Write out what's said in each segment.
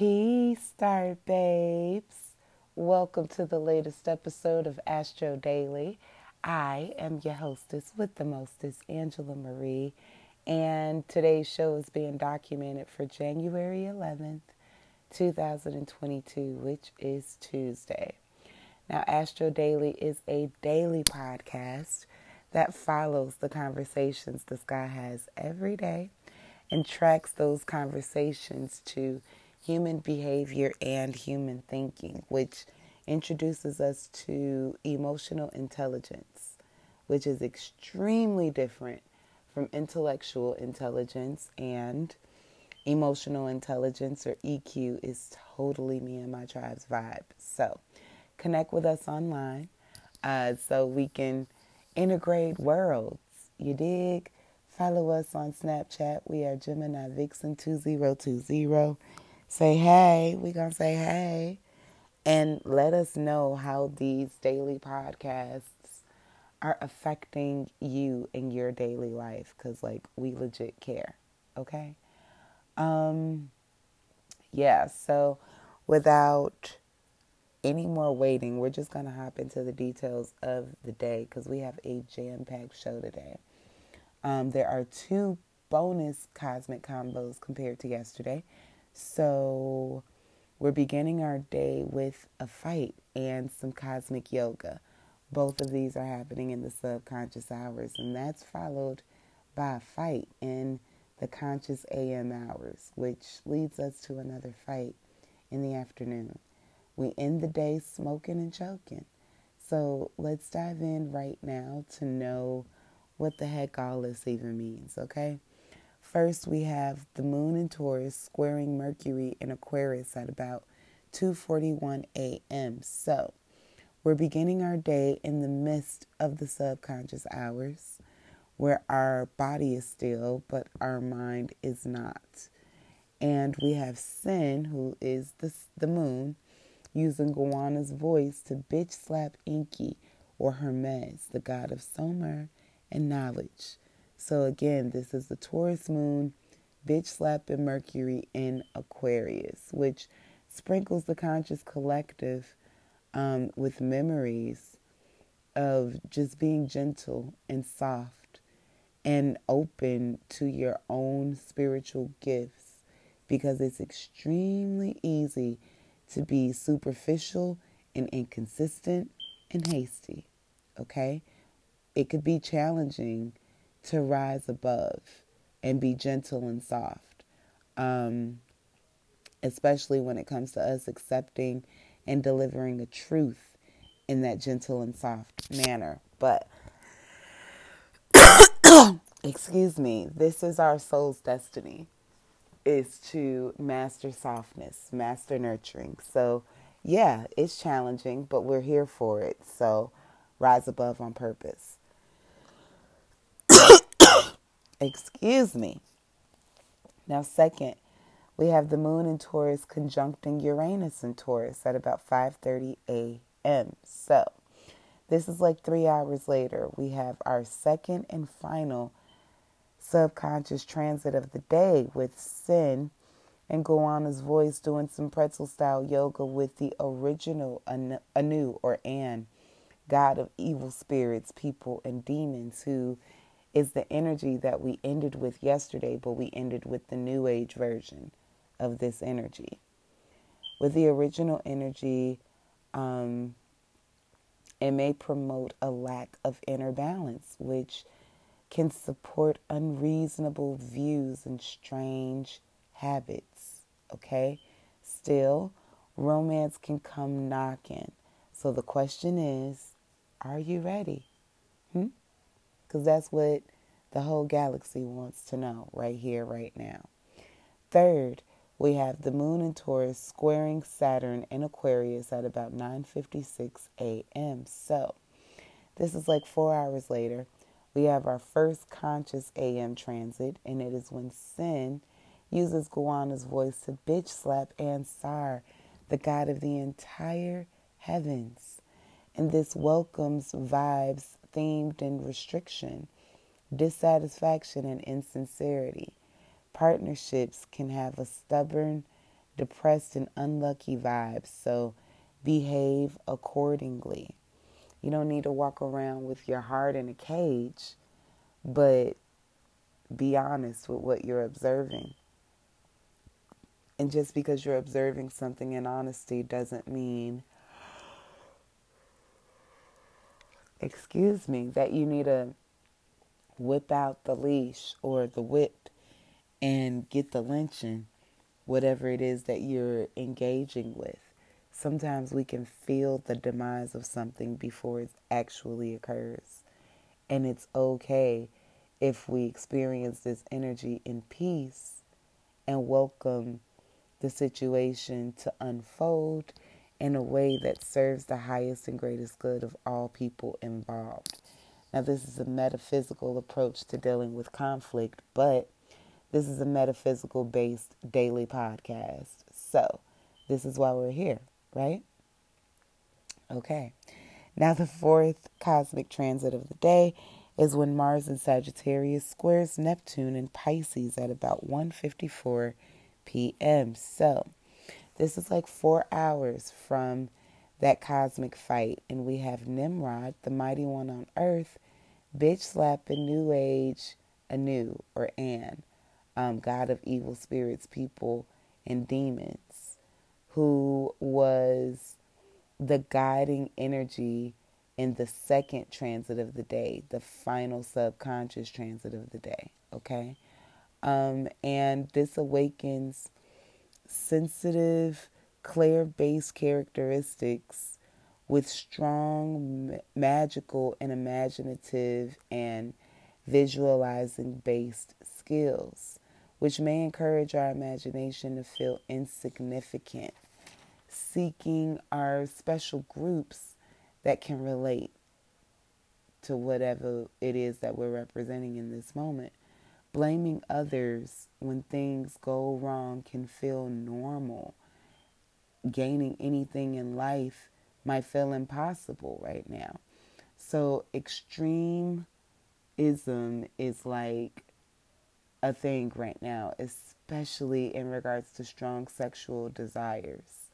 Peace, Star Babes. Welcome to the latest episode of Astro Daily. I am your hostess with the mostest, Angela Marie, and today's show is being documented for January 11th, 2022, which is Tuesday. Now, Astro Daily is a daily podcast that follows the conversations the sky has every day and tracks those conversations to human behavior and human thinking, which introduces us to emotional intelligence, which is extremely different from intellectual intelligence and emotional intelligence or EQ is totally me and my tribe's vibe. So, connect with us online uh, so we can integrate worlds. You dig? Follow us on Snapchat. We are Gemini Vixen 2020. Say hey. We're going to say hey. And let us know how these daily podcasts are affecting you in your daily life because, like, we legit care. Okay? Um, yeah, so without any more waiting, we're just going to hop into the details of the day because we have a jam packed show today. Um, there are two bonus cosmic convos compared to yesterday. So we're beginning our day with a fight and some cosmic yoga. Both of these are happening in the subconscious hours, and that's followed by a fight in the conscious AM hours, which leads us to another fight in the afternoon. We end the day smoking and choking. So let's dive in right now to know what the heck all this even means, okay? First, we have the moon in Taurus squaring Mercury in Aquarius at about 2:41 a.m. So, we're beginning our day in the midst of the subconscious hours where our body is still but our mind is not. And we have Sin, who is the, the moon, using Goanna's voice to bitch slap Enki or Hermes, the god of summer and knowledge. So again, this is the Taurus moon, bitch slapping Mercury in Aquarius, which sprinkles the conscious collective um, with memories of just being gentle and soft and open to your own spiritual gifts because it's extremely easy to be superficial and inconsistent and hasty. Okay? It could be challenging to rise above and be gentle and soft, um, especially when it comes to us accepting and delivering the truth in that gentle and soft manner. But, excuse me, this is our soul's destiny is to master softness, master nurturing. So, yeah, it's challenging, but we're here for it. So, rise above on purpose. Excuse me. Now, second, we have the moon in Taurus conjuncting Uranus in Taurus at about 5:30 a.m. So, this is like 3 hours later. We have our second and final subconscious transit of the day with Sin and Goanna's voice doing some pretzel style yoga with the original Anu or An, god of evil spirits, people, and demons, who is the energy that we ended with yesterday, but we ended with the new age version of this energy. With the original energy, um, it may promote a lack of inner balance, which can support unreasonable views and strange habits. Okay? Still, romance can come knocking. So the question is are you ready? Hmm? Because that's what the whole galaxy wants to know right here, right now. Third, we have the moon in Taurus squaring Saturn in Aquarius at about 9:56 a.m. So, this is like 4 hours later we have our first conscious AM transit, and it is when sin uses Goanna's voice to bitch slap Anshar, the God of the entire heavens. And this welcomes vibes themed in restriction, dissatisfaction, and insincerity. Partnerships can have a stubborn depressed and unlucky vibe, So behave accordingly. You don't need to walk around with your heart in a cage, but be honest with what you're observing. And just because you're observing something in honesty doesn't mean, excuse me, that you need to whip out the leash or the whip and get the lynching, whatever it is that you're engaging with. Sometimes we can feel the demise of something before it actually occurs. And it's okay if we experience this energy in peace and welcome the situation to unfold in a way that serves the highest and greatest good of all people involved. Now, this is a metaphysical approach to dealing with conflict, but this is a metaphysical based daily podcast. So, this is why we're here, right? Okay. Now, the fourth cosmic transit of the day is when Mars in Sagittarius squares Neptune in Pisces at about 1:54 p.m. So, this is like 4 hours from that cosmic fight and we have Nimrod, the mighty one on earth, bitch slapping new age Anu or An, um, god of evil spirits, people, and demons, who was the guiding energy in the second transit of the day, the final subconscious transit of the day. Okay. Um, and this awakens sensitive, clair based characteristics with strong magical and imaginative and visualizing based skills, which may encourage our imagination to feel insignificant, seeking our special groups that can relate to whatever it is that we're representing in this moment. Blaming others when things go wrong can feel normal. Gaining anything in life might feel impossible right now. So, extremism is like a thing right now, especially in regards to strong sexual desires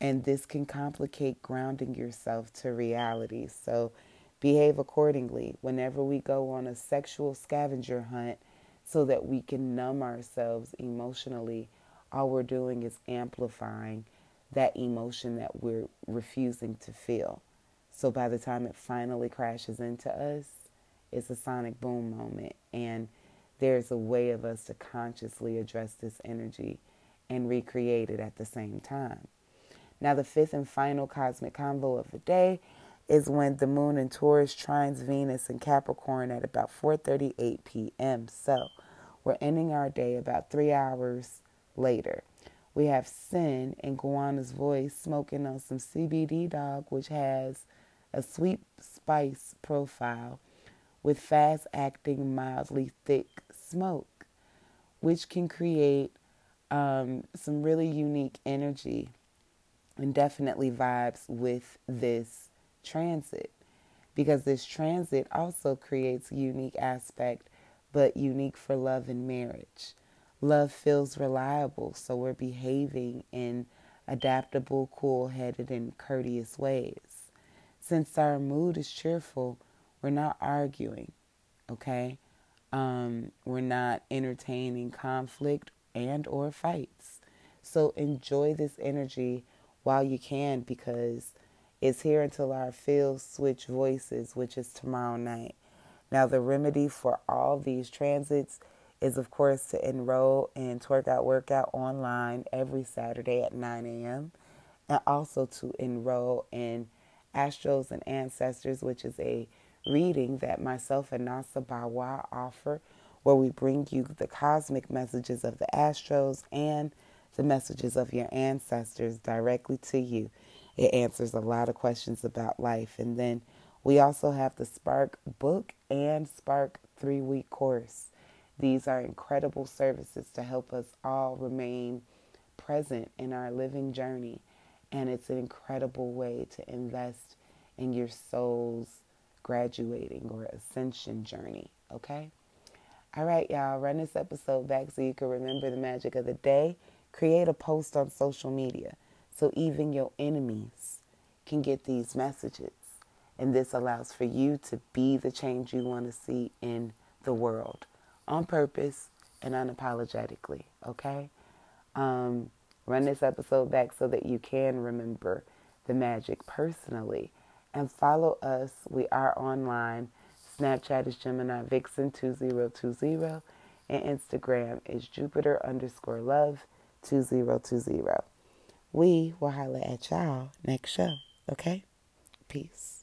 and this can complicate grounding yourself to reality. So behave accordingly whenever we go on a sexual scavenger hunt so that we can numb ourselves emotionally. All we're doing is amplifying that emotion that we're refusing to feel. So by the time it finally crashes into us, it's a sonic boom moment. And there's a way of us to consciously address this energy and recreate it at the same time. Now, the fifth and final cosmic convo of the day is when the moon in Taurus trines Venus in Capricorn at about 4:38 p.m. So, we're ending our day about 3 hours later. We have Sin and Guana's voice smoking on some CBD dog which has a sweet spice profile with fast acting, mildly thick smoke, which can create um, some really unique energy and definitely vibes with this transit because this transit also creates a unique aspect but unique for love and marriage. Love feels reliable so we're behaving in adaptable cool-headed and courteous ways. Since our mood is cheerful we're not arguing okay? Um, we're not entertaining conflict and or fights. So enjoy this energy while you can because it's here until our field switch voices, which is tomorrow night. Now, the remedy for all these transits is, of course, to enroll in Twerk Out Workout online every Saturday at 9 a.m. and also to enroll in Astros and Ancestors, which is a reading that myself and Nasa Bawa offer, where we bring you the cosmic messages of the Astros and the messages of your ancestors directly to you. It answers a lot of questions about life. And then we also have the Spark book and Spark three week course. These are incredible services to help us all remain present in our living journey. And it's an incredible way to invest in your soul's graduating or ascension journey. Okay? All right, y'all, run this episode back so you can remember the magic of the day Create a post on social media so even your enemies can get these messages. And this allows for you to be the change you want to see in the world on purpose and unapologetically, okay? Um, run this episode back so that you can remember the magic personally. And follow us. We are online. Snapchat is Gemini Vixen 2020 and Instagram is Jupiter underscore love 2020. We will holler at y'all next show. Okay? Peace.